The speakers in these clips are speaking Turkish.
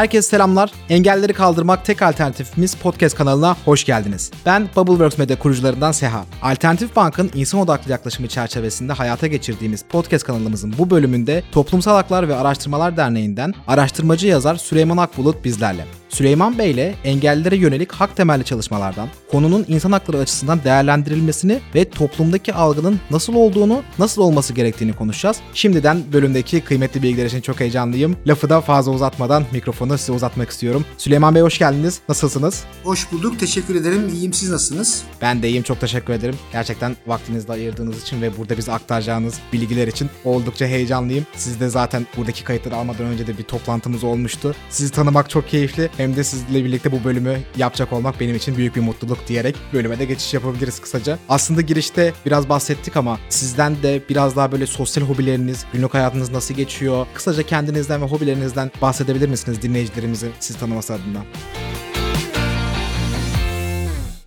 Herkese selamlar. Engelleri kaldırmak tek alternatifimiz podcast kanalına hoş geldiniz. Ben Bubbleworks Media kurucularından Seha. Alternatif Bank'ın insan odaklı yaklaşımı çerçevesinde hayata geçirdiğimiz podcast kanalımızın bu bölümünde Toplumsal Haklar ve Araştırmalar Derneği'nden araştırmacı yazar Süleyman Akbulut bizlerle. Süleyman Bey ile engellilere yönelik hak temelli çalışmalardan, konunun insan hakları açısından değerlendirilmesini ve toplumdaki algının nasıl olduğunu, nasıl olması gerektiğini konuşacağız. Şimdiden bölümdeki kıymetli bilgiler için çok heyecanlıyım. Lafı da fazla uzatmadan mikrofonu size uzatmak istiyorum. Süleyman Bey hoş geldiniz. Nasılsınız? Hoş bulduk. Teşekkür ederim. İyiyim. Siz nasılsınız? Ben de iyiyim. Çok teşekkür ederim. Gerçekten vaktinizi de ayırdığınız için ve burada bize aktaracağınız bilgiler için oldukça heyecanlıyım. Siz de zaten buradaki kayıtları almadan önce de bir toplantımız olmuştu. Sizi tanımak çok keyifli hem de sizle birlikte bu bölümü yapacak olmak benim için büyük bir mutluluk diyerek bölüme de geçiş yapabiliriz kısaca. Aslında girişte biraz bahsettik ama sizden de biraz daha böyle sosyal hobileriniz, günlük hayatınız nasıl geçiyor? Kısaca kendinizden ve hobilerinizden bahsedebilir misiniz dinleyicilerimizi sizi tanıması adına?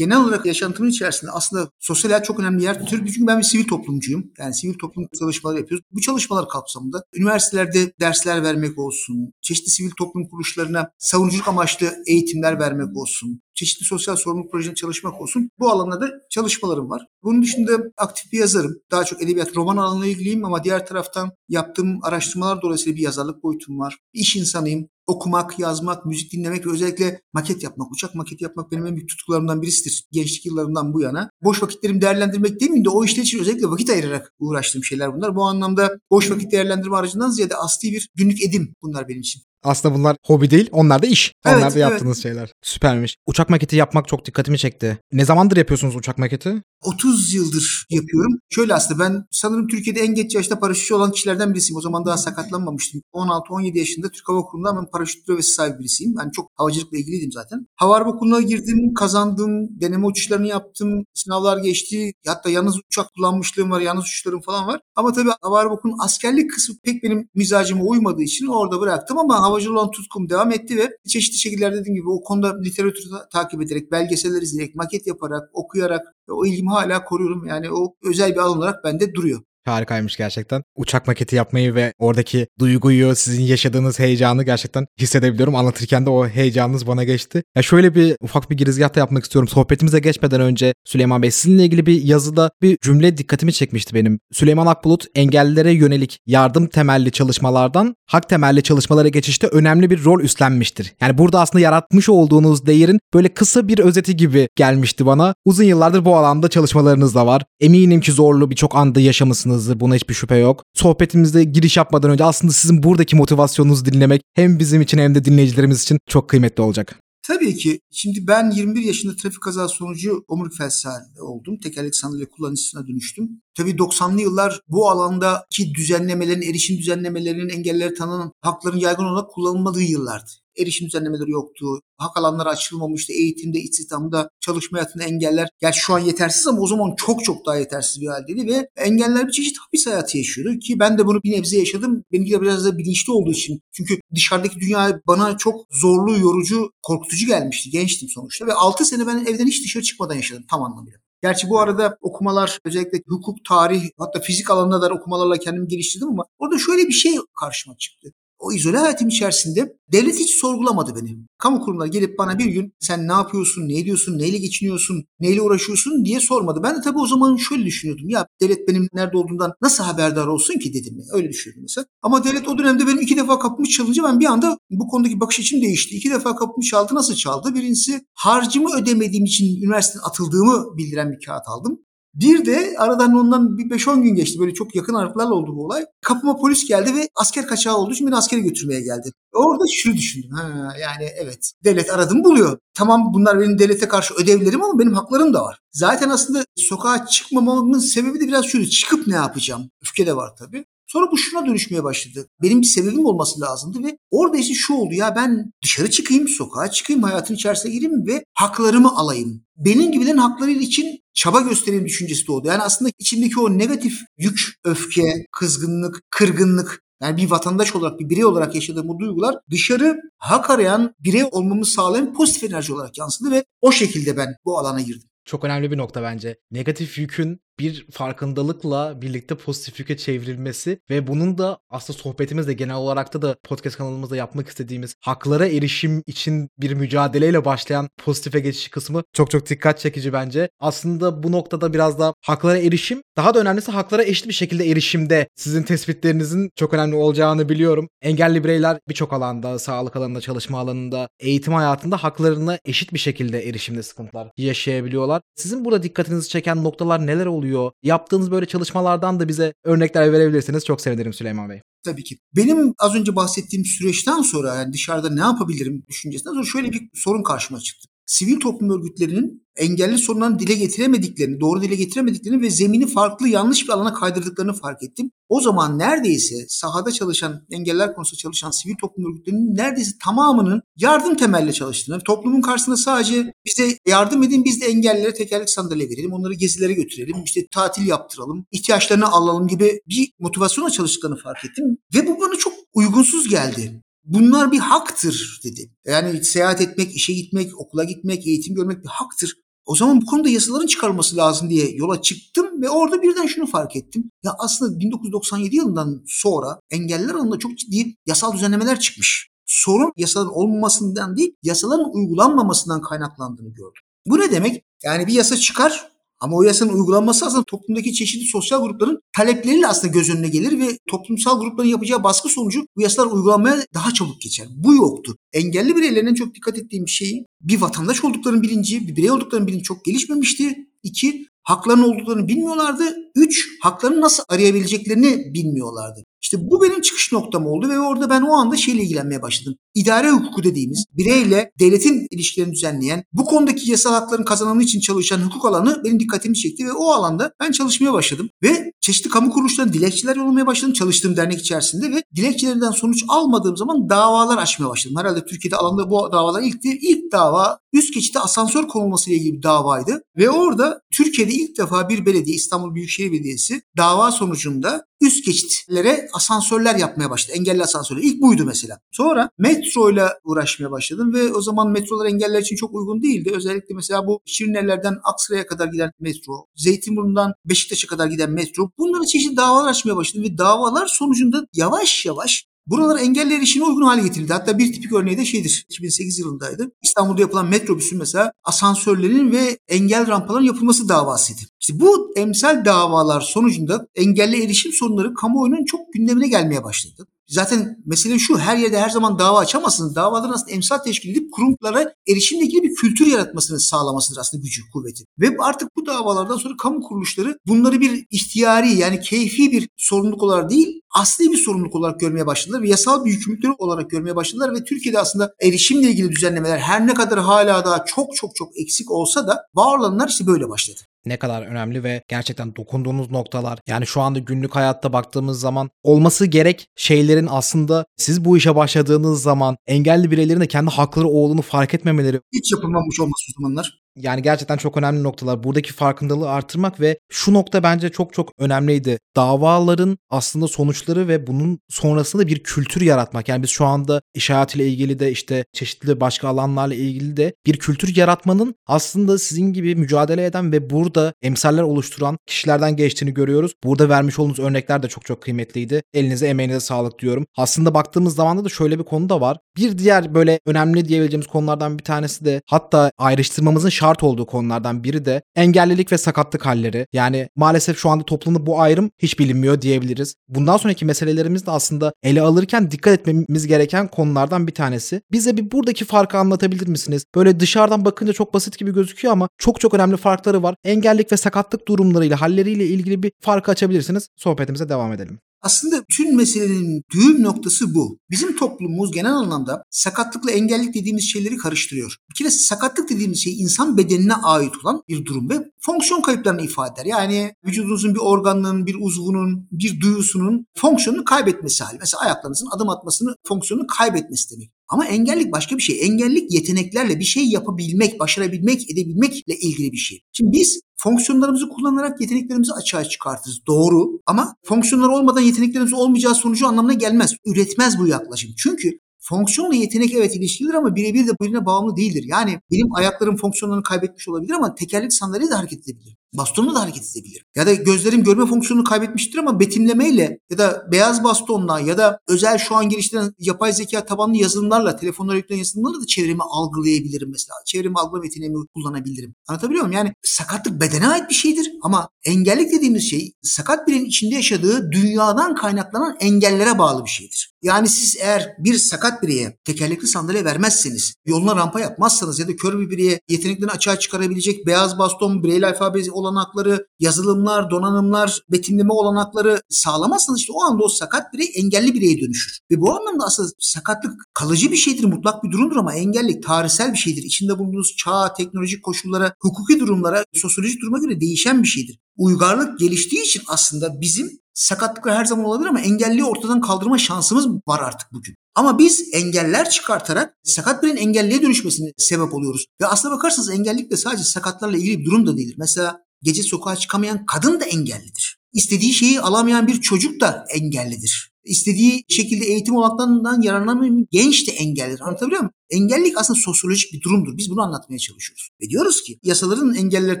Genel olarak yaşantımın içerisinde aslında sosyal hayat çok önemli yer tutuyor. Çünkü ben bir sivil toplumcuyum. Yani sivil toplum çalışmaları yapıyoruz. Bu çalışmalar kapsamında üniversitelerde dersler vermek olsun, çeşitli sivil toplum kuruluşlarına savunuculuk amaçlı eğitimler vermek olsun, çeşitli sosyal sorumluluk projelerinde çalışmak olsun. Bu alanlarda çalışmalarım var. Bunun dışında aktif bir yazarım. Daha çok edebiyat, roman alanına ilgiliyim ama diğer taraftan yaptığım araştırmalar dolayısıyla bir yazarlık boyutum var. İş insanıyım okumak, yazmak, müzik dinlemek ve özellikle maket yapmak, uçak maketi yapmak benim en büyük tutkularımdan birisidir. Gençlik yıllarından bu yana. Boş vakitlerimi değerlendirmek demeyeyim de o işler için özellikle vakit ayırarak uğraştığım şeyler bunlar. Bu anlamda boş vakit değerlendirme aracından ziyade asli bir günlük edim bunlar benim için. Aslında bunlar hobi değil, onlar da iş. Onlar Evet, da yaptığınız evet. şeyler. Süpermiş. Uçak maketi yapmak çok dikkatimi çekti. Ne zamandır yapıyorsunuz uçak maketi? 30 yıldır yapıyorum. Şöyle aslında ben sanırım Türkiye'de en geç yaşta paraşütçü olan kişilerden birisiyim. O zaman daha sakatlanmamıştım. 16-17 yaşında Türk Hava Kurumu'ndan ben paraşüt brevesi sahibi birisiyim. Ben çok havacılıkla ilgiliydim zaten. Hava Harp Okulu'na girdim, kazandım, deneme uçuşlarını yaptım, sınavlar geçti. Hatta yalnız uçak kullanmışlığım var, yalnız uçuşlarım falan var. Ama tabii Hava Harp Okulu'nun askerlik kısmı pek benim mizacıma uymadığı için orada bıraktım ama havacılık olan tutkum devam etti ve çeşitli şekillerde dediğim gibi o konuda literatürü ta- takip ederek, belgeseller izleyerek, maket yaparak, okuyarak o ilgimi hala koruyorum. Yani o özel bir alan olarak bende duruyor. Harikaymış gerçekten. Uçak maketi yapmayı ve oradaki duyguyu, sizin yaşadığınız heyecanı gerçekten hissedebiliyorum. Anlatırken de o heyecanınız bana geçti. Ya şöyle bir ufak bir girizgah da yapmak istiyorum. Sohbetimize geçmeden önce Süleyman Bey sizinle ilgili bir yazıda bir cümle dikkatimi çekmişti benim. Süleyman Akbulut engellilere yönelik yardım temelli çalışmalardan hak temelli çalışmalara geçişte önemli bir rol üstlenmiştir. Yani burada aslında yaratmış olduğunuz değerin böyle kısa bir özeti gibi gelmişti bana. Uzun yıllardır bu alanda çalışmalarınız da var. Eminim ki zorlu birçok anda yaşamışsınızdır. Buna hiçbir şüphe yok. Sohbetimizde giriş yapmadan önce aslında sizin buradaki motivasyonunuzu dinlemek hem bizim için hem de dinleyicilerimiz için çok kıymetli olacak. Tabii ki. Şimdi ben 21 yaşında trafik kazası sonucu omurilik felçli oldum. Tekerlek sandalye kullanıcısına dönüştüm. Tabii 90'lı yıllar bu alandaki düzenlemelerin, erişim düzenlemelerinin engellilere tanınan hakların yaygın olarak kullanılmadığı yıllardı. Erişim düzenlemeleri yoktu. Hak alanları açılmamıştı. Eğitimde, istihdamda, çalışma hayatında engeller. Gerçi şu an yetersiz ama o zaman çok çok daha yetersiz bir haldeydi ve engeller bir çeşit hapis hayatı yaşıyordu ki ben de bunu bir nebze yaşadım. Benimki de biraz da bilinçli olduğu için. Çünkü dışarıdaki dünya bana çok zorlu, yorucu, korkutucu gelmişti. Gençtim sonuçta ve 6 sene ben evden hiç dışarı çıkmadan yaşadım tam anlamıyla. Gerçi bu arada okumalar özellikle hukuk, tarih hatta fizik alanında da okumalarla kendimi geliştirdim ama orada şöyle bir şey karşıma çıktı. O izole hayatım içerisinde devlet hiç sorgulamadı beni. Kamu kurumları gelip bana bir gün sen ne yapıyorsun, ne ediyorsun, neyle geçiniyorsun, neyle uğraşıyorsun diye sormadı. Ben de tabii o zaman şöyle düşünüyordum. Ya devlet benim nerede olduğumdan nasıl haberdar olsun ki dedim. Öyle düşünüyordum mesela. Ama devlet o dönemde benim iki defa kapımı çalınca ben bir anda bu konudaki bakış açım değişti. İki defa kapımı çaldı. Nasıl çaldı? Birincisi harcımı ödemediğim için üniversiteden atıldığımı bildiren bir kağıt aldım. Bir de aradan ondan bir 5-10 gün geçti. Böyle çok yakın aralıklarla oldu bu olay. Kapıma polis geldi ve asker kaçağı olduğu için beni askere götürmeye geldi. Orada şunu düşündüm. Ha, yani evet devlet aradım buluyor. Tamam bunlar benim devlete karşı ödevlerim ama benim haklarım da var. Zaten aslında sokağa çıkmamamın sebebi de biraz şuydu. Çıkıp ne yapacağım? Öfke de var tabii. Sonra bu şuna dönüşmeye başladı. Benim bir sebebim olması lazımdı ve orada işte şu oldu ya ben dışarı çıkayım, sokağa çıkayım, hayatın içerisine gireyim ve haklarımı alayım. Benim gibilerin hakları için çaba göstereyim düşüncesi de oldu. Yani aslında içimdeki o negatif yük, öfke, kızgınlık, kırgınlık yani bir vatandaş olarak, bir birey olarak yaşadığım bu duygular dışarı hak arayan birey olmamı sağlayan pozitif enerji olarak yansıdı ve o şekilde ben bu alana girdim. Çok önemli bir nokta bence. Negatif yükün bir farkındalıkla birlikte pozitif yöne çevrilmesi ve bunun da aslında sohbetimizde genel olarak da da podcast kanalımızda yapmak istediğimiz haklara erişim için bir mücadeleyle başlayan pozitife geçiş kısmı çok çok dikkat çekici bence. Aslında bu noktada biraz da haklara erişim daha da önemlisi haklara eşit bir şekilde erişimde sizin tespitlerinizin çok önemli olacağını biliyorum. Engelli bireyler birçok alanda, sağlık alanında, çalışma alanında, eğitim hayatında haklarına eşit bir şekilde erişimde sıkıntılar yaşayabiliyorlar. Sizin burada dikkatinizi çeken noktalar neler oluyor? Yaptığınız böyle çalışmalardan da bize örnekler verebilirsiniz. Çok sevinirim Süleyman Bey. Tabii ki. Benim az önce bahsettiğim süreçten sonra yani dışarıda ne yapabilirim düşüncesinden sonra şöyle bir sorun karşıma çıktı sivil toplum örgütlerinin engelli sorunlarını dile getiremediklerini, doğru dile getiremediklerini ve zemini farklı yanlış bir alana kaydırdıklarını fark ettim. O zaman neredeyse sahada çalışan, engeller konusunda çalışan sivil toplum örgütlerinin neredeyse tamamının yardım temelli çalıştığını, toplumun karşısında sadece bize yardım edin, biz de engellilere tekerlek sandalye verelim, onları gezilere götürelim, işte tatil yaptıralım, ihtiyaçlarını alalım gibi bir motivasyonla çalıştıklarını fark ettim. Ve bu bana çok uygunsuz geldi. Bunlar bir haktır dedi. Yani seyahat etmek, işe gitmek, okula gitmek, eğitim görmek bir haktır. O zaman bu konuda yasaların çıkarılması lazım diye yola çıktım ve orada birden şunu fark ettim. Ya aslında 1997 yılından sonra engeller alanında çok ciddi yasal düzenlemeler çıkmış. Sorun yasaların olmamasından değil, yasaların uygulanmamasından kaynaklandığını gördüm. Bu ne demek? Yani bir yasa çıkar, ama o yasanın uygulanması aslında toplumdaki çeşitli sosyal grupların talepleriyle aslında göz önüne gelir ve toplumsal grupların yapacağı baskı sonucu bu yasalar uygulanmaya daha çabuk geçer. Bu yoktu. Engelli bireylerin çok dikkat ettiğim bir şey bir vatandaş olduklarının bilinci, bir birey olduklarının bilinci çok gelişmemişti. İki, haklarının olduklarını bilmiyorlardı. Üç, haklarını nasıl arayabileceklerini bilmiyorlardı. İşte bu benim çıkış noktam oldu ve orada ben o anda şeyle ilgilenmeye başladım. İdare hukuku dediğimiz bireyle devletin ilişkilerini düzenleyen, bu konudaki yasal hakların kazanımı için çalışan hukuk alanı benim dikkatimi çekti ve o alanda ben çalışmaya başladım. Ve çeşitli kamu kuruluşlarına dilekçeler yollamaya başladım çalıştığım dernek içerisinde ve dilekçelerden sonuç almadığım zaman davalar açmaya başladım. Herhalde Türkiye'de alanda bu davalar ilk, ilk dava üst geçitte asansör konulması ile ilgili bir davaydı. Ve orada Türkiye'de ilk defa bir belediye İstanbul Büyükşehir Belediyesi dava sonucunda üst geçitlere asansörler yapmaya başladı. Engelli asansörler. İlk buydu mesela. Sonra metro ile uğraşmaya başladım ve o zaman metrolar engeller için çok uygun değildi. Özellikle mesela bu Şirinler'den Aksaray'a kadar giden metro, Zeytinburnu'ndan Beşiktaş'a kadar giden metro. Bunlara çeşitli davalar açmaya başladım ve davalar sonucunda yavaş yavaş Buralar engelli erişime uygun hale getirildi. Hatta bir tipik örneği de şeydir. 2008 yılındaydı. İstanbul'da yapılan metrobüsün mesela asansörlerin ve engel rampaların yapılması davasıydı. İşte bu emsal davalar sonucunda engelli erişim sorunları kamuoyunun çok gündemine gelmeye başladı. Zaten mesele şu her yerde her zaman dava açamazsınız. Davaların aslında emsal teşkil edip kurumlara erişimle ilgili bir kültür yaratmasını sağlamasıdır aslında gücü, kuvveti. Ve artık bu davalardan sonra kamu kuruluşları bunları bir ihtiyari yani keyfi bir sorumluluk olarak değil asli bir sorumluluk olarak görmeye başladılar ve yasal bir yükümlülükleri olarak görmeye başladılar ve Türkiye'de aslında erişimle ilgili düzenlemeler her ne kadar hala daha çok çok çok eksik olsa da var olanlar işte böyle başladı ne kadar önemli ve gerçekten dokunduğunuz noktalar. Yani şu anda günlük hayatta baktığımız zaman olması gerek şeylerin aslında siz bu işe başladığınız zaman engelli bireylerin de kendi hakları olduğunu fark etmemeleri. Hiç yapılmamış olması o zamanlar. Yani gerçekten çok önemli noktalar. Buradaki farkındalığı artırmak ve şu nokta bence çok çok önemliydi. Davaların aslında sonuçları ve bunun sonrasında bir kültür yaratmak. Yani biz şu anda iş hayatıyla ilgili de işte çeşitli başka alanlarla ilgili de bir kültür yaratmanın aslında sizin gibi mücadele eden ve burada emsaller oluşturan kişilerden geçtiğini görüyoruz. Burada vermiş olduğunuz örnekler de çok çok kıymetliydi. Elinize emeğinize sağlık diyorum. Aslında baktığımız zaman da şöyle bir konu da var. Bir diğer böyle önemli diyebileceğimiz konulardan bir tanesi de hatta ayrıştırmamızın şart olduğu konulardan biri de engellilik ve sakatlık halleri. Yani maalesef şu anda toplumda bu ayrım hiç bilinmiyor diyebiliriz. Bundan sonraki meselelerimiz de aslında ele alırken dikkat etmemiz gereken konulardan bir tanesi. Bize bir buradaki farkı anlatabilir misiniz? Böyle dışarıdan bakınca çok basit gibi gözüküyor ama çok çok önemli farkları var. Engellik ve sakatlık durumlarıyla, halleriyle ilgili bir farkı açabilirsiniz. Sohbetimize devam edelim. Aslında tüm meselenin düğüm noktası bu. Bizim toplumumuz genel anlamda sakatlıkla engellik dediğimiz şeyleri karıştırıyor. Bir kere sakatlık dediğimiz şey insan bedenine ait olan bir durum ve fonksiyon kayıplarını ifade eder. Yani vücudunuzun bir organının, bir uzvunun, bir duyusunun fonksiyonunu kaybetmesi hali. Mesela ayaklarınızın adım atmasını, fonksiyonunu kaybetmesi demek. Ama engellik başka bir şey. Engellik yeteneklerle bir şey yapabilmek, başarabilmek, edebilmekle ilgili bir şey. Şimdi biz fonksiyonlarımızı kullanarak yeteneklerimizi açığa çıkartırız. Doğru ama fonksiyonlar olmadan yeteneklerimiz olmayacağı sonucu anlamına gelmez. Üretmez bu yaklaşım. Çünkü Fonksiyonla yetenek evet ilişkilidir ama birebir de birbirine bağımlı değildir. Yani benim ayaklarım fonksiyonlarını kaybetmiş olabilir ama tekerlek sandalye de hareket edebilir. Bastonla da hareket edebilirim. Ya da gözlerim görme fonksiyonunu kaybetmiştir ama betimlemeyle ya da beyaz bastonla ya da özel şu an geliştirilen yapay zeka tabanlı yazılımlarla, telefonlara yüklenen yazılımlarla da çevremi algılayabilirim mesela. Çevremi algılama yeteneğimi kullanabilirim. Anlatabiliyor muyum? Yani sakatlık bedene ait bir şeydir ama engellik dediğimiz şey sakat birinin içinde yaşadığı dünyadan kaynaklanan engellere bağlı bir şeydir. Yani siz eğer bir sakat bireye tekerlekli sandalye vermezseniz, yoluna rampa yapmazsanız ya da kör bir bireye yeteneklerini açığa çıkarabilecek beyaz baston, braille alfabesi olanakları, yazılımlar, donanımlar, betimleme olanakları sağlamazsanız işte o anda o sakat birey engelli bireye dönüşür. Ve bu anlamda aslında sakatlık kalıcı bir şeydir, mutlak bir durumdur ama engellik tarihsel bir şeydir. İçinde bulunduğunuz çağ, teknolojik koşullara, hukuki durumlara, sosyolojik duruma göre değişen bir şeydir. Uygarlık geliştiği için aslında bizim sakatlıklar her zaman olabilir ama engelliyi ortadan kaldırma şansımız var artık bugün. Ama biz engeller çıkartarak sakat birinin engelliye dönüşmesine sebep oluyoruz. Ve aslına bakarsanız engellik de sadece sakatlarla ilgili bir durum da değildir. Mesela gece sokağa çıkamayan kadın da engellidir. İstediği şeyi alamayan bir çocuk da engellidir. İstediği şekilde eğitim olanaklarından yararlanamayan genç de engellidir. Anlatabiliyor muyum? Engellik aslında sosyolojik bir durumdur. Biz bunu anlatmaya çalışıyoruz. Ve diyoruz ki yasaların engelliler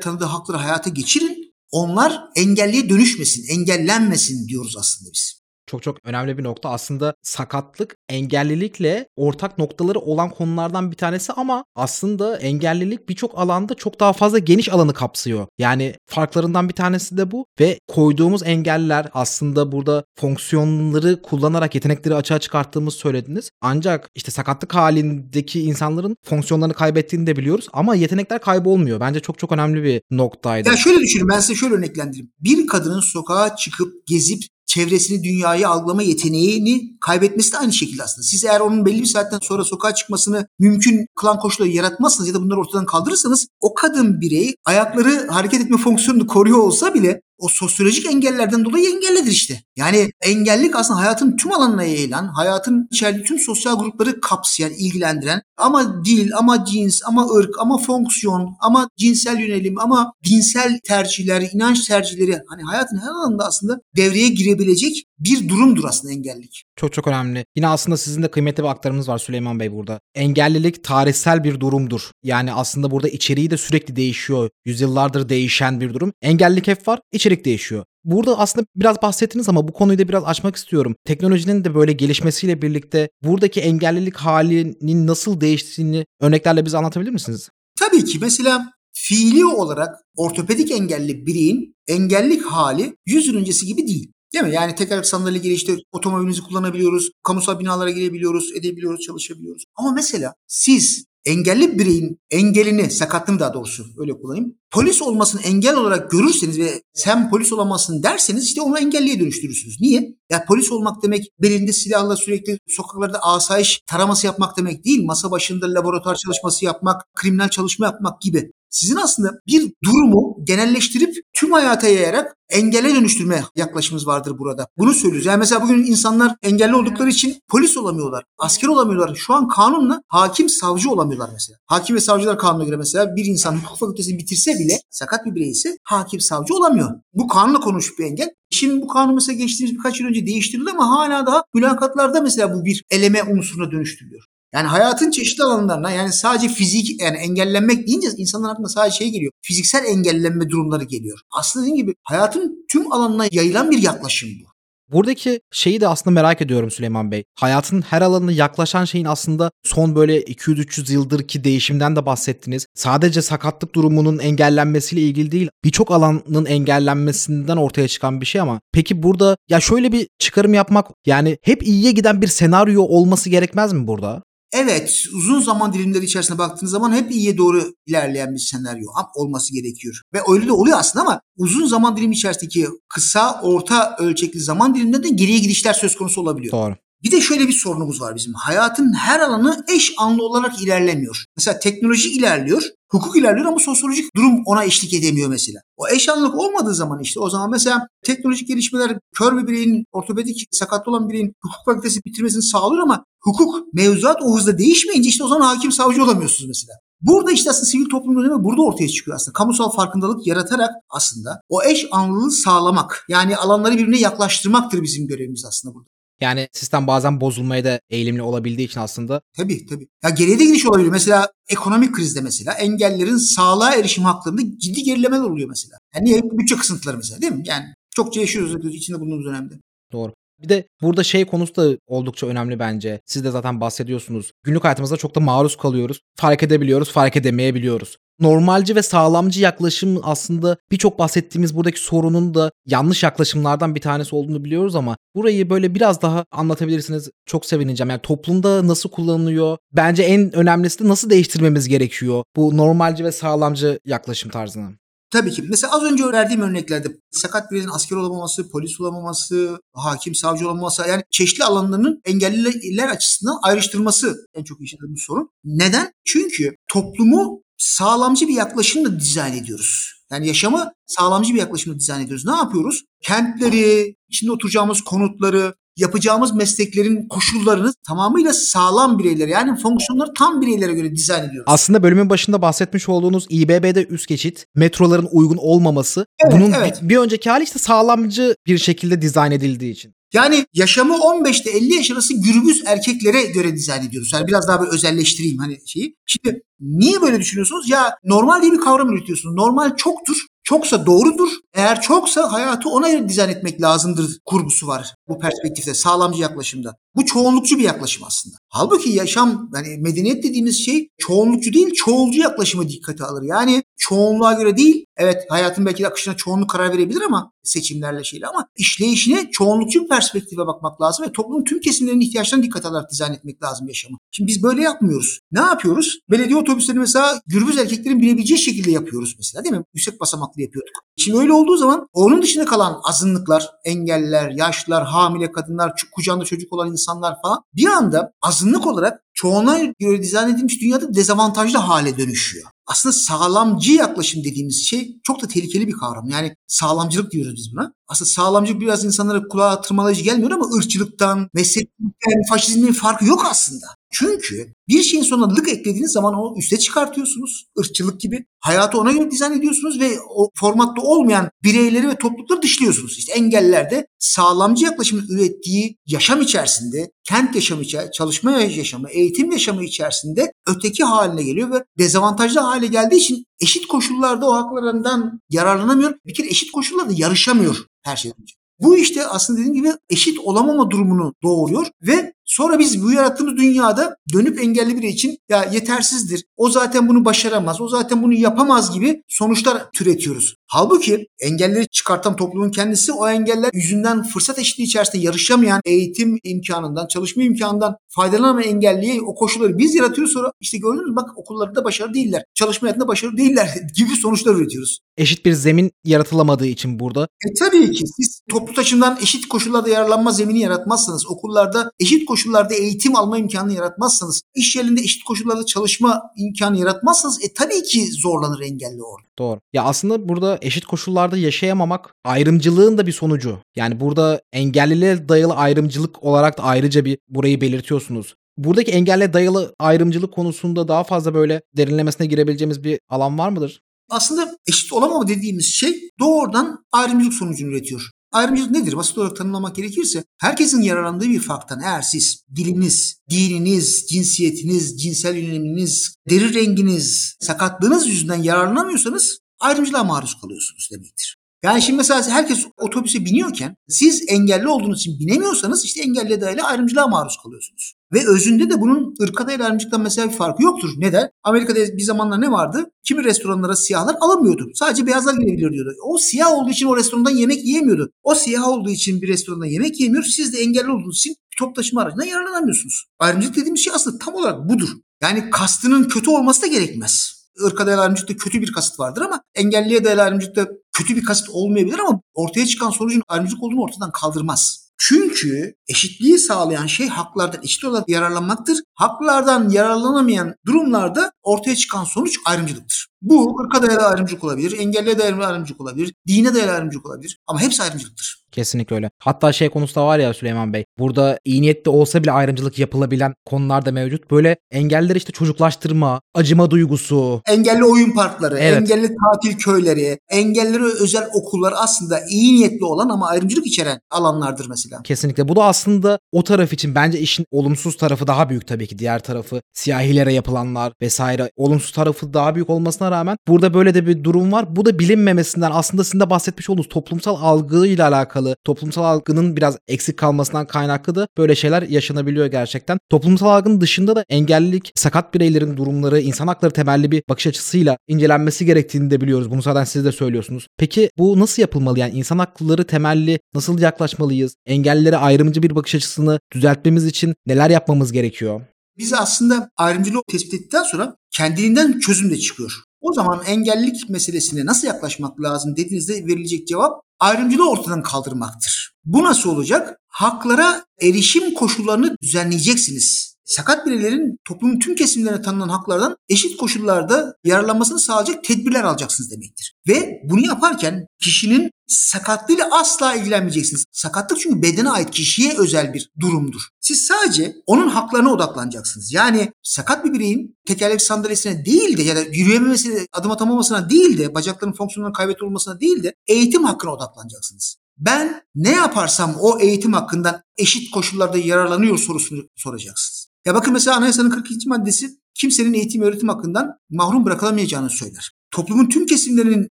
tanıdığı hakları hayata geçirin. Onlar engelliye dönüşmesin, engellenmesin diyoruz aslında biz. Çok çok önemli bir nokta. Aslında sakatlık engellilikle ortak noktaları olan konulardan bir tanesi ama aslında engellilik birçok alanda çok daha fazla geniş alanı kapsıyor. Yani farklarından bir tanesi de bu ve koyduğumuz engeller aslında burada fonksiyonları kullanarak yetenekleri açığa çıkarttığımız söylediniz. Ancak işte sakatlık halindeki insanların fonksiyonlarını kaybettiğini de biliyoruz ama yetenekler kaybolmuyor. Bence çok çok önemli bir noktaydı. Ya şöyle düşünün ben size şöyle örneklendireyim. Bir kadının sokağa çıkıp gezip çevresini, dünyayı algılama yeteneğini kaybetmesi de aynı şekilde aslında. Siz eğer onun belli bir saatten sonra sokağa çıkmasını mümkün kılan koşulları yaratmazsanız ya da bunları ortadan kaldırırsanız o kadın birey ayakları hareket etme fonksiyonunu koruyor olsa bile o sosyolojik engellerden dolayı engellidir işte. Yani engellik aslında hayatın tüm alanına yayılan, hayatın içerdiği tüm sosyal grupları kapsayan, ilgilendiren ama dil, ama cins, ama ırk, ama fonksiyon, ama cinsel yönelim, ama dinsel tercihler, inanç tercihleri hani hayatın her alanında aslında devreye girebilecek bir durumdur aslında engellik. Çok çok önemli. Yine aslında sizin de kıymetli bir aktarımınız var Süleyman Bey burada. Engellilik tarihsel bir durumdur. Yani aslında burada içeriği de sürekli değişiyor. Yüzyıllardır değişen bir durum. Engellilik hep var, içerik değişiyor. Burada aslında biraz bahsettiniz ama bu konuyu da biraz açmak istiyorum. Teknolojinin de böyle gelişmesiyle birlikte buradaki engellilik halinin nasıl değiştiğini örneklerle bize anlatabilir misiniz? Tabii ki mesela fiili olarak ortopedik engelli bireyin engellik hali 100 yıl öncesi gibi değil. Değil mi? Yani tekerlek sandalye gelişti, otomobilimizi kullanabiliyoruz, kamusal binalara girebiliyoruz, edebiliyoruz, çalışabiliyoruz. Ama mesela siz engelli bireyin engelini, sakatlığını daha doğrusu öyle kullanayım. Polis olmasını engel olarak görürseniz ve sen polis olamazsın derseniz işte onu engelliye dönüştürürsünüz. Niye? Ya polis olmak demek belinde silahla sürekli sokaklarda asayiş taraması yapmak demek değil. Masa başında laboratuvar çalışması yapmak, kriminal çalışma yapmak gibi. Sizin aslında bir durumu genelleştirip tüm hayata yayarak engele dönüştürme yaklaşımımız vardır burada. Bunu söylüyoruz. Yani mesela bugün insanlar engelli oldukları için polis olamıyorlar, asker olamıyorlar. Şu an kanunla hakim savcı olamıyorlar mesela. Hakim ve savcılar kanuna göre mesela bir insan hukuk fakültesini bitirse bile sakat bir birey ise hakim savcı olamıyor. Bu kanunla konuşup bir engel. Şimdi bu kanun mesela geçtiğimiz birkaç yıl önce değiştirildi ama hala daha mülakatlarda mesela bu bir eleme unsuruna dönüştürülüyor. Yani hayatın çeşitli alanlarına yani sadece fizik yani engellenmek deyince insanların aklına sadece şey geliyor. Fiziksel engellenme durumları geliyor. Aslında dediğim gibi hayatın tüm alanına yayılan bir yaklaşım bu. Buradaki şeyi de aslında merak ediyorum Süleyman Bey. Hayatın her alanına yaklaşan şeyin aslında son böyle 200-300 yıldır ki değişimden de bahsettiniz. Sadece sakatlık durumunun engellenmesiyle ilgili değil, birçok alanın engellenmesinden ortaya çıkan bir şey ama peki burada ya şöyle bir çıkarım yapmak yani hep iyiye giden bir senaryo olması gerekmez mi burada? Evet, uzun zaman dilimleri içerisinde baktığınız zaman hep iyiye doğru ilerleyen bir senaryo olması gerekiyor. Ve öyle de oluyor aslında ama uzun zaman dilimi içerisindeki kısa, orta ölçekli zaman diliminde de geriye gidişler söz konusu olabiliyor. Doğru. Bir de şöyle bir sorunumuz var bizim. Hayatın her alanı eş anlı olarak ilerlemiyor. Mesela teknoloji ilerliyor, hukuk ilerliyor ama sosyolojik durum ona eşlik edemiyor mesela. O eş anlılık olmadığı zaman işte o zaman mesela teknolojik gelişmeler kör bir bireyin, ortopedik sakatlı olan bireyin hukuk fakültesi bitirmesini sağlıyor ama hukuk mevzuat o hızda değişmeyince işte o zaman hakim savcı olamıyorsunuz mesela. Burada işte aslında sivil toplum önemi burada ortaya çıkıyor aslında. Kamusal farkındalık yaratarak aslında o eş anlılığı sağlamak. Yani alanları birbirine yaklaştırmaktır bizim görevimiz aslında burada. Yani sistem bazen bozulmaya da eğilimli olabildiği için aslında. Tabii tabii. Ya geriye de gidiş olabilir. Mesela ekonomik krizde mesela engellerin sağlığa erişim haklarında ciddi gerilemeler oluyor mesela. Yani niye? Bütçe kısıntıları mesela değil mi? Yani çokça yaşıyoruz içinde bulunduğumuz dönemde. Doğru. Bir de burada şey konusu da oldukça önemli bence. Siz de zaten bahsediyorsunuz. Günlük hayatımızda çok da maruz kalıyoruz. Fark edebiliyoruz, fark edemeyebiliyoruz. Normalci ve sağlamcı yaklaşım aslında birçok bahsettiğimiz buradaki sorunun da yanlış yaklaşımlardan bir tanesi olduğunu biliyoruz ama burayı böyle biraz daha anlatabilirsiniz. Çok sevineceğim. Yani toplumda nasıl kullanılıyor? Bence en önemlisi de nasıl değiştirmemiz gerekiyor bu normalci ve sağlamcı yaklaşım tarzını. Tabii ki. Mesela az önce verdiğim örneklerde sakat birinin asker olamaması, polis olamaması, hakim, savcı olamaması yani çeşitli alanlarının engelliler açısından ayrıştırılması en çok yaşadığımız sorun. Neden? Çünkü toplumu sağlamcı bir yaklaşımla dizayn ediyoruz. Yani yaşamı sağlamcı bir yaklaşımla dizayn ediyoruz. Ne yapıyoruz? Kentleri, içinde oturacağımız konutları, yapacağımız mesleklerin koşullarını tamamıyla sağlam bireyler yani fonksiyonları tam bireylere göre dizayn ediyoruz. Aslında bölümün başında bahsetmiş olduğunuz İBB'de üst geçit, metroların uygun olmaması Evet, bunun evet. bir, önceki hali işte sağlamcı bir şekilde dizayn edildiği için. Yani yaşamı 15'te 50 yaş arası gürbüz erkeklere göre dizayn ediyoruz. Yani biraz daha böyle özelleştireyim hani şeyi. Şimdi niye böyle düşünüyorsunuz? Ya normal diye bir kavram üretiyorsunuz. Normal çoktur. Çoksa doğrudur. Eğer çoksa hayatı ona göre dizayn etmek lazımdır kurgusu var bu perspektifte, sağlamcı yaklaşımda. Bu çoğunlukçu bir yaklaşım aslında. Halbuki yaşam, yani medeniyet dediğimiz şey çoğunlukçu değil, çoğulcu yaklaşımı dikkate alır. Yani çoğunluğa göre değil, evet hayatın belki de akışına çoğunluk karar verebilir ama seçimlerle şeyle ama işleyişine çoğunlukçu bir perspektife bakmak lazım ve toplumun tüm kesimlerinin ihtiyaçlarını dikkate alarak dizayn etmek lazım yaşamı. Şimdi biz böyle yapmıyoruz. Ne yapıyoruz? Belediye otobüsleri mesela gürbüz erkeklerin binebileceği şekilde yapıyoruz mesela değil mi? Yüksek basamaklı yapıyorduk. Şimdi öyle olduğu zaman onun dışında kalan azınlıklar, engelliler, yaşlılar, hamile kadınlar, kucağında çocuk olan insanlar falan. Bir anda azınlık olarak çoğuna göre dizayn edilmiş dünyada dezavantajlı hale dönüşüyor. Aslında sağlamcı yaklaşım dediğimiz şey çok da tehlikeli bir kavram. Yani sağlamcılık diyoruz biz buna. Aslında sağlamcılık biraz insanlara kulağa tırmalayıcı gelmiyor ama ırkçılıktan, mezheplikten, faşizmin farkı yok aslında. Çünkü bir şeyin sonuna lık eklediğiniz zaman onu üste çıkartıyorsunuz. Irkçılık gibi. Hayatı ona göre dizayn ediyorsunuz ve o formatta olmayan bireyleri ve toplulukları dışlıyorsunuz. İşte engeller de sağlamcı yaklaşımın ürettiği yaşam içerisinde, kent yaşamı, çalışma yaşamı, eğitim yaşamı içerisinde öteki haline geliyor ve dezavantajlı hale geldiği için eşit koşullarda o haklarından yararlanamıyor. Bir kere eşit koşullarda yarışamıyor her şeyden önce. Bu işte aslında dediğim gibi eşit olamama durumunu doğuruyor ve sonra biz bu yarattığımız dünyada dönüp engelli biri için ya yetersizdir, o zaten bunu başaramaz, o zaten bunu yapamaz gibi sonuçlar türetiyoruz. Halbuki engelleri çıkartan toplumun kendisi o engeller yüzünden fırsat eşitliği içerisinde yarışamayan eğitim imkanından, çalışma imkanından faydalanamayan engelliye o koşulları biz yaratıyoruz sonra işte gördünüz bak okullarda başarılı değiller, çalışma hayatında başarılı değiller gibi sonuçlar üretiyoruz. Eşit bir zemin yaratılamadığı için burada E tabii ki siz toplu taşımdan eşit koşullarda yararlanma zemini yaratmazsanız, okullarda eşit koşullarda eğitim alma imkanı yaratmazsanız, iş yerinde eşit koşullarda çalışma imkanı yaratmazsanız e tabii ki zorlanır engelli orada. Doğru. Ya aslında burada eşit koşullarda yaşayamamak ayrımcılığın da bir sonucu. Yani burada engelliliğe dayalı ayrımcılık olarak da ayrıca bir burayı belirtiyorsunuz. Buradaki engelle dayalı ayrımcılık konusunda daha fazla böyle derinlemesine girebileceğimiz bir alan var mıdır? Aslında eşit olamama dediğimiz şey doğrudan ayrımcılık sonucunu üretiyor. Ayrımcılık nedir? Basit olarak tanımlamak gerekirse herkesin yararlandığı bir farktan eğer siz diliniz, dininiz, cinsiyetiniz, cinsel yöneliminiz, deri renginiz, sakatlığınız yüzünden yararlanamıyorsanız ayrımcılığa maruz kalıyorsunuz demektir. Yani şimdi mesela herkes otobüse biniyorken siz engelli olduğunuz için binemiyorsanız işte engelli dayalı ayrımcılığa maruz kalıyorsunuz. Ve özünde de bunun ırka dayalı ayrımcılıktan mesela bir farkı yoktur. Neden? Amerika'da bir zamanlar ne vardı? Kimi restoranlara siyahlar alamıyordu. Sadece beyazlar girebiliyor diyordu. O siyah olduğu için o restorandan yemek yiyemiyordu. O siyah olduğu için bir restoranda yemek yiyemiyor. Siz de engelli olduğunuz için top taşıma aracına yararlanamıyorsunuz. Ayrımcılık dediğimiz şey aslında tam olarak budur. Yani kastının kötü olması da gerekmez ırka dayalı ayrımcılıkta kötü bir kasıt vardır ama engelliye dayalı ayrımcılıkta kötü bir kasıt olmayabilir ama ortaya çıkan sonucun ayrımcılık olduğunu ortadan kaldırmaz. Çünkü eşitliği sağlayan şey haklardan eşit olarak yararlanmaktır. Haklardan yararlanamayan durumlarda ortaya çıkan sonuç ayrımcılıktır. Bu ırka dayalı ayrımcılık olabilir, engelliye dayalı ayrımcılık olabilir, dine dayalı ayrımcılık olabilir ama hepsi ayrımcılıktır. Kesinlikle öyle. Hatta şey konusu da var ya Süleyman Bey. Burada iyi niyetli olsa bile ayrımcılık yapılabilen konular da mevcut. Böyle engelleri işte çocuklaştırma, acıma duygusu. Engelli oyun parkları, Evet. engelli tatil köyleri, engellilere özel okullar aslında iyi niyetli olan ama ayrımcılık içeren alanlardır mesela. Kesinlikle. Bu da aslında o taraf için bence işin olumsuz tarafı daha büyük tabii ki. Diğer tarafı siyahilere yapılanlar vesaire. Olumsuz tarafı daha büyük olmasına rağmen burada böyle de bir durum var. Bu da bilinmemesinden aslında sizin de bahsetmiş olduğunuz toplumsal algıyla alakalı, toplumsal algının biraz eksik kalmasından kaynaklı da böyle şeyler yaşanabiliyor gerçekten. Toplumsal algının dışında da engellilik, sakat bireylerin durumları, insan hakları temelli bir bakış açısıyla incelenmesi gerektiğini de biliyoruz. Bunu zaten siz de söylüyorsunuz. Peki bu nasıl yapılmalı? Yani insan hakları temelli nasıl yaklaşmalıyız? Engellilere ayrımcı bir bakış açısını düzeltmemiz için neler yapmamız gerekiyor? Biz aslında ayrımcılığı tespit ettikten sonra kendiliğinden çözüm de çıkıyor. O zaman engellilik meselesine nasıl yaklaşmak lazım dediğinizde verilecek cevap ayrımcılığı ortadan kaldırmaktır. Bu nasıl olacak? Haklara erişim koşullarını düzenleyeceksiniz. Sakat bireylerin toplumun tüm kesimlerine tanınan haklardan eşit koşullarda yararlanmasını sağlayacak tedbirler alacaksınız demektir. Ve bunu yaparken kişinin sakatlığıyla asla ilgilenmeyeceksiniz. Sakatlık çünkü bedene ait kişiye özel bir durumdur. Siz sadece onun haklarına odaklanacaksınız. Yani sakat bir bireyin tekerlek sandalyesine değil de ya da yürüyememesine, adım atamamasına değil de bacaklarının fonksiyonlarının kaybetmiş olmasına değil de eğitim hakkına odaklanacaksınız. Ben ne yaparsam o eğitim hakkından eşit koşullarda yararlanıyor sorusunu soracaksınız. Ya bakın mesela anayasanın 42. maddesi kimsenin eğitim öğretim hakkından mahrum bırakılamayacağını söyler. Toplumun tüm kesimlerinin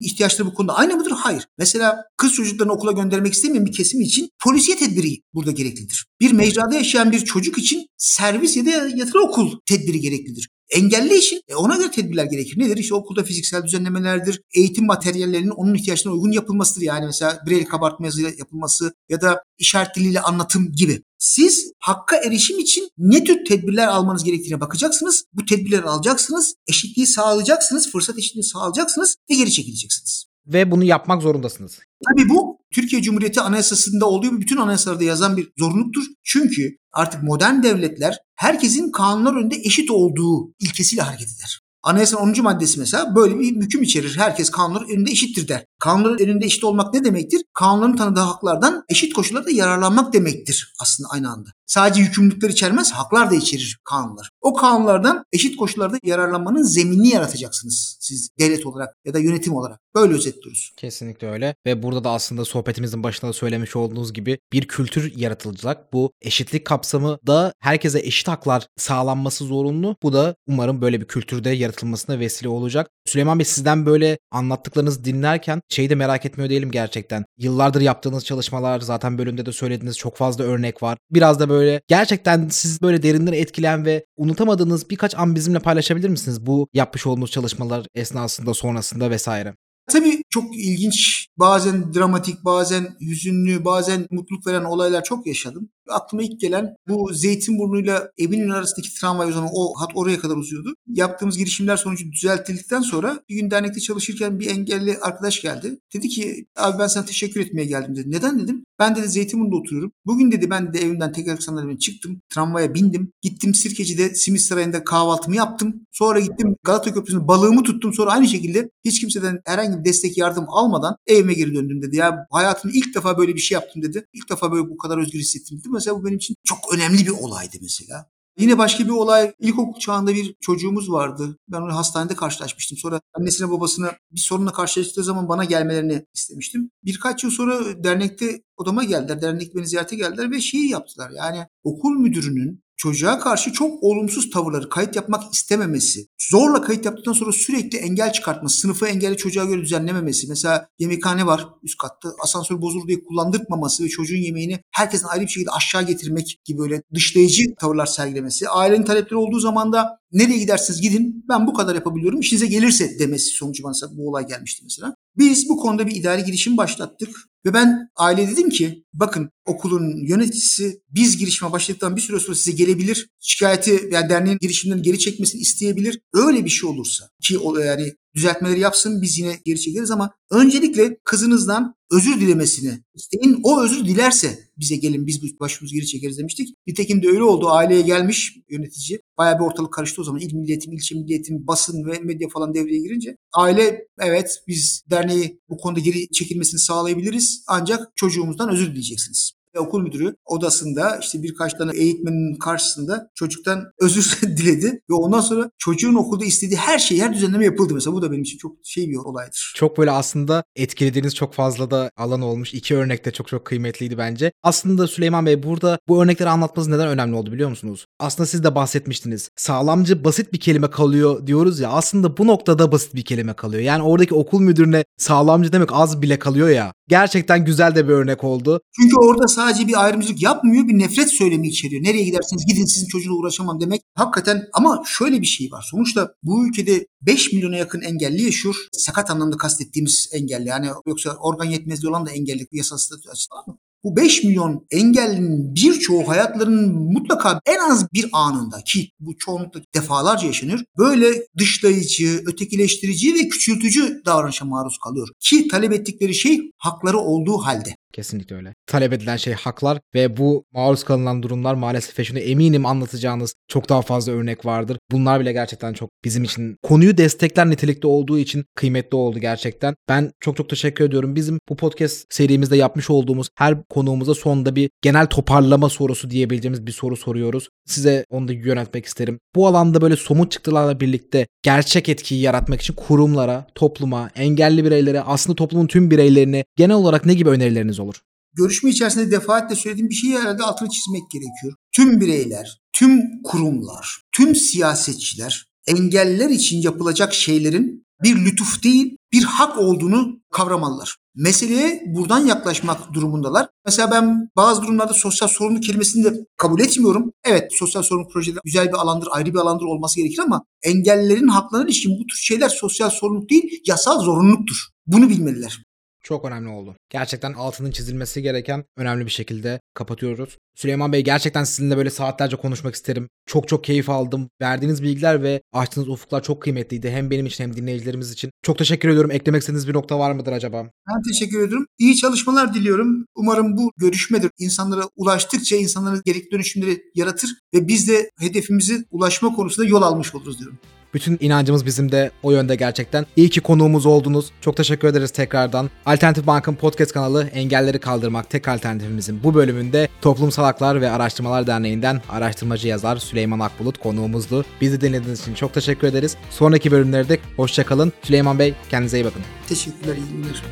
ihtiyaçları bu konuda aynı mıdır? Hayır. Mesela kız çocuklarını okula göndermek istemeyen bir kesim için polisiye tedbiri burada gereklidir. Bir mecrada yaşayan bir çocuk için servis ya da yatılı okul tedbiri gereklidir. Engelli için e, ona göre tedbirler gerekir. Nedir? İşte okulda fiziksel düzenlemelerdir. Eğitim materyallerinin onun ihtiyaçlarına uygun yapılmasıdır. Yani mesela birey kabartma yazıyla yapılması ya da işaret diliyle anlatım gibi. Siz hakka erişim için ne tür tedbirler almanız gerektiğine bakacaksınız. Bu tedbirleri alacaksınız. Eşitliği sağlayacaksınız. Fırsat eşitliği sağlayacaksınız ve geri çekileceksiniz. Ve bunu yapmak zorundasınız. Tabii bu Türkiye Cumhuriyeti Anayasası'nda olduğu gibi bütün anayasalarda yazan bir zorunluluktur. Çünkü artık modern devletler herkesin kanunlar önünde eşit olduğu ilkesiyle hareket eder. Anayasanın 10. maddesi mesela böyle bir hüküm içerir. Herkes kanunların önünde eşittir der. Kanunların önünde eşit olmak ne demektir? Kanunların tanıdığı haklardan eşit koşullarda yararlanmak demektir aslında aynı anda. Sadece yükümlülükler içermez, haklar da içerir kanunlar. O kanunlardan eşit koşullarda yararlanmanın zeminini yaratacaksınız siz devlet olarak ya da yönetim olarak. Böyle özetliyoruz. Kesinlikle öyle ve burada da aslında sohbetimizin başında da söylemiş olduğunuz gibi bir kültür yaratılacak. Bu eşitlik kapsamı da herkese eşit haklar sağlanması zorunlu. Bu da umarım böyle bir kültürde yaratılmasına vesile olacak. Süleyman Bey sizden böyle anlattıklarınızı dinlerken şeyi de merak etmiyor değilim gerçekten. Yıllardır yaptığınız çalışmalar zaten bölümde de söylediğiniz çok fazla örnek var. Biraz da böyle gerçekten siz böyle derinden etkilen ve unutamadığınız birkaç an bizimle paylaşabilir misiniz? Bu yapmış olduğunuz çalışmalar esnasında sonrasında vesaire. Tabii çok ilginç, bazen dramatik, bazen hüzünlü, bazen mutluluk veren olaylar çok yaşadım. Aklıma ilk gelen bu Zeytinburnu'yla Eminönü arasındaki tramvay zaman o hat oraya kadar uzuyordu. Yaptığımız girişimler sonucu düzeltildikten sonra bir gün dernekte çalışırken bir engelli arkadaş geldi. Dedi ki abi ben sana teşekkür etmeye geldim dedi. Neden dedim? Ben dedi Zeytinburnu'da oturuyorum. Bugün dedi ben de evimden tekerlek sandalyemle çıktım. Tramvaya bindim. Gittim Sirkeci'de Simit Sarayı'nda kahvaltımı yaptım. Sonra gittim Galata Köprüsü'nde balığımı tuttum. Sonra aynı şekilde hiç kimseden herhangi bir destek yardım almadan evime geri döndüm dedi. Ya hayatımda ilk defa böyle bir şey yaptım dedi. İlk defa böyle bu kadar özgür hissettim dedi. Mesela bu benim için çok önemli bir olaydı mesela. Yine başka bir olay ilkokul çağında bir çocuğumuz vardı. Ben onu hastanede karşılaşmıştım. Sonra annesine babasına bir sorunla karşılaştığı zaman bana gelmelerini istemiştim. Birkaç yıl sonra dernekte odama geldiler. Dernekte beni ziyarete geldiler ve şeyi yaptılar. Yani okul müdürünün çocuğa karşı çok olumsuz tavırları, kayıt yapmak istememesi, zorla kayıt yaptıktan sonra sürekli engel çıkartması, sınıfı engelli çocuğa göre düzenlememesi. Mesela yemekhane var üst katta, asansör bozulur diye kullandırtmaması ve çocuğun yemeğini herkesin ayrı bir şekilde aşağı getirmek gibi böyle dışlayıcı tavırlar sergilemesi. Ailenin talepleri olduğu zaman da nereye gidersiniz gidin ben bu kadar yapabiliyorum işinize gelirse demesi sonucu bana bu olay gelmişti mesela. Biz bu konuda bir idari girişim başlattık Ve ben aile dedim ki bakın okulun yöneticisi biz girişime başladıktan bir süre sonra size gelebilir. Şikayeti yani derneğin girişimlerini geri çekmesini isteyebilir. Öyle bir şey olursa ki yani düzeltmeleri yapsın biz yine geri çekeriz ama öncelikle kızınızdan özür dilemesini isteyin. O özür dilerse bize gelin biz bu başvurumuzu geri çekeriz demiştik. Nitekim de öyle oldu. Aileye gelmiş yönetici. Bayağı bir ortalık karıştı o zaman. İl milliyetim, ilçe milliyetim, basın ve medya falan devreye girince. Aile evet biz derneği bu konuda geri çekilmesini sağlayabiliriz. Ancak çocuğumuzdan özür dileyeceksiniz okul müdürü odasında işte birkaç tane eğitmenin karşısında çocuktan özür diledi ve ondan sonra çocuğun okulda istediği her şey, her düzenleme yapıldı mesela. Bu da benim için çok şey bir olaydır. Çok böyle aslında etkilediğiniz çok fazla da alan olmuş. İki örnek de çok çok kıymetliydi bence. Aslında Süleyman Bey burada bu örnekleri anlatmanız neden önemli oldu biliyor musunuz? Aslında siz de bahsetmiştiniz. Sağlamcı basit bir kelime kalıyor diyoruz ya. Aslında bu noktada basit bir kelime kalıyor. Yani oradaki okul müdürüne sağlamcı demek az bile kalıyor ya. Gerçekten güzel de bir örnek oldu. Çünkü orada sadece bir ayrımcılık yapmıyor, bir nefret söylemi içeriyor. Nereye giderseniz gidin sizin çocuğuna uğraşamam demek. Hakikaten ama şöyle bir şey var. Sonuçta bu ülkede 5 milyona yakın engelli yaşıyor. Sakat anlamda kastettiğimiz engelli. Yani yoksa organ yetmezliği olan da engelli yasası açısından bu 5 milyon engellinin birçoğu hayatlarının mutlaka en az bir anında ki bu çoğunlukla defalarca yaşanıyor. Böyle dışlayıcı, ötekileştirici ve küçültücü davranışa maruz kalıyor. Ki talep ettikleri şey hakları olduğu halde. Kesinlikle öyle. Talep edilen şey haklar ve bu maruz kalınan durumlar maalesef şunu eminim anlatacağınız çok daha fazla örnek vardır. Bunlar bile gerçekten çok bizim için konuyu destekler nitelikte olduğu için kıymetli oldu gerçekten. Ben çok çok teşekkür ediyorum. Bizim bu podcast serimizde yapmış olduğumuz her konuğumuza sonunda bir genel toparlama sorusu diyebileceğimiz bir soru soruyoruz. Size onu da yöneltmek isterim. Bu alanda böyle somut çıktılarla birlikte gerçek etkiyi yaratmak için kurumlara, topluma, engelli bireylere, aslında toplumun tüm bireylerine genel olarak ne gibi önerileriniz olur? Görüşme içerisinde defaatle söylediğim bir şeyi herhalde altını çizmek gerekiyor. Tüm bireyler, tüm kurumlar, tüm siyasetçiler engelliler için yapılacak şeylerin bir lütuf değil, bir hak olduğunu kavramalılar. Meseleye buradan yaklaşmak durumundalar. Mesela ben bazı durumlarda sosyal sorumluluk kelimesini de kabul etmiyorum. Evet sosyal sorumluluk projeleri güzel bir alandır, ayrı bir alandır olması gerekir ama engellilerin haklarına ilişkin bu tür şeyler sosyal sorumluluk değil, yasal zorunluluktur. Bunu bilmeliler çok önemli oldu. Gerçekten altının çizilmesi gereken önemli bir şekilde kapatıyoruz. Süleyman Bey gerçekten sizinle böyle saatlerce konuşmak isterim. Çok çok keyif aldım. Verdiğiniz bilgiler ve açtığınız ufuklar çok kıymetliydi. Hem benim için hem dinleyicilerimiz için. Çok teşekkür ediyorum. Eklemek istediğiniz bir nokta var mıdır acaba? Ben teşekkür ediyorum. İyi çalışmalar diliyorum. Umarım bu görüşmedir. İnsanlara ulaştıkça insanların gerekli dönüşümleri yaratır ve biz de hedefimizi ulaşma konusunda yol almış oluruz diyorum. Bütün inancımız bizim de o yönde gerçekten. İyi ki konuğumuz oldunuz. Çok teşekkür ederiz tekrardan. Alternatif Bank'ın podcast kanalı Engelleri Kaldırmak Tek Alternatifimizin bu bölümünde Toplumsal Haklar ve Araştırmalar Derneği'nden araştırmacı yazar Süleyman Akbulut konuğumuzdu. Bizi dinlediğiniz için çok teşekkür ederiz. Sonraki bölümlerde hoşçakalın. Süleyman Bey kendinize iyi bakın. Teşekkürler, iyi günler.